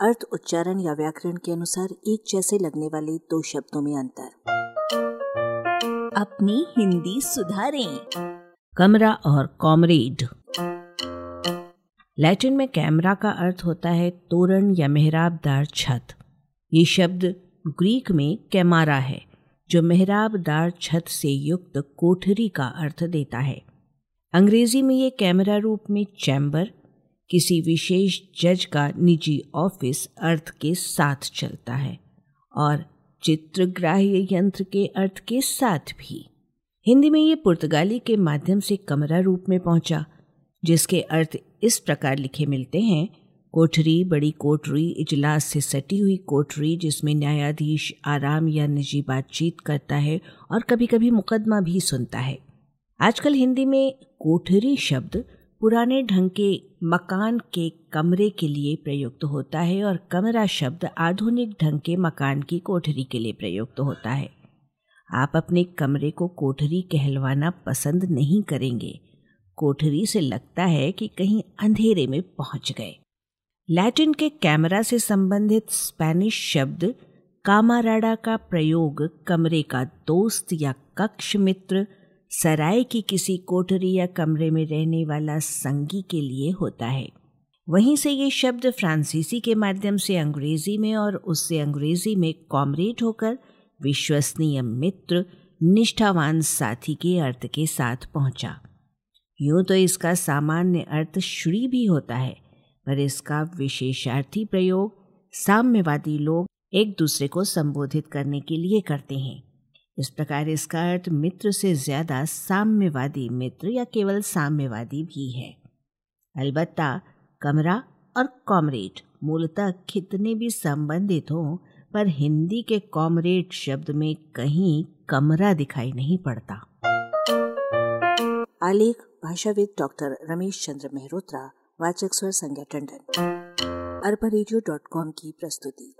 अर्थ, उच्चारण या व्याकरण के अनुसार एक जैसे लगने वाले दो शब्दों में अंतर। अपनी हिंदी सुधारें। कमरा और कॉमरेड। लैटिन में कैमरा का अर्थ होता है तोरण या मेहराबदार छत। ये शब्द ग्रीक में कैमारा है, जो मेहराबदार छत से युक्त कोठरी का अर्थ देता है। अंग्रेज़ी में ये कैमरा रूप में चैम्बर किसी विशेष जज का निजी ऑफ़िस अर्थ के साथ चलता है और चित्रग्राह्य यंत्र के अर्थ के साथ भी। हिंदी में ये पुर्तगाली के माध्यम से कमरा रूप में पहुँचा, जिसके अर्थ इस प्रकार लिखे मिलते हैं, कोठरी, बड़ी कोठरी, इजलास से सटी हुई कोठरी, जिसमें न्यायाधीश आराम या निजी बातचीत करता है और कभी कभी मुकदमा भी सुनता है। आजकल हिंदी में कोठरी शब्द पुराने ढंग के मकान के कमरे के लिए प्रयुक्त होता है और कमरा शब्द आधुनिक ढंग के मकान की कोठरी के लिए प्रयुक्त होता है। आप अपने कमरे को कोठरी कहलवाना पसंद नहीं करेंगे। कोठरी से लगता है कि कहीं अंधेरे में पहुँच गए। लैटिन के कैमरा से संबंधित स्पेनिश शब्द कामाराडा का प्रयोग कमरे का दोस्त या कक्ष मित्र सराय की किसी कोठरी या कमरे में रहने वाला संगी के लिए होता है। वहीं से ये शब्द फ्रांसीसी के माध्यम से अंग्रेज़ी में और उससे अंग्रेज़ी में कॉमरेड होकर विश्वसनीय मित्र, निष्ठावान साथी के अर्थ के साथ पहुँचा। यूँ तो इसका सामान्य अर्थ श्री भी होता है, पर इसका विशेषार्थी प्रयोग साम्यवादी लोग एक दूसरे को संबोधित करने के लिए करते हैं। इस प्रकार इसका अर्थ मित्र से ज़्यादा साम्यवादी मित्र या केवल साम्यवादी भी है। अलबत्ता कमरा और कॉमरेड मूलतः कितने भी संबंधित हों, पर हिंदी के कॉमरेड शब्द में कहीं कमरा दिखाई नहीं पड़ता। आलेख, भाषाविद डॉक्टर रमेश चंद्र मेहरोत्रा, वाचक स्वर संज्ञा टंडन। अरबा की प्रस्तुति।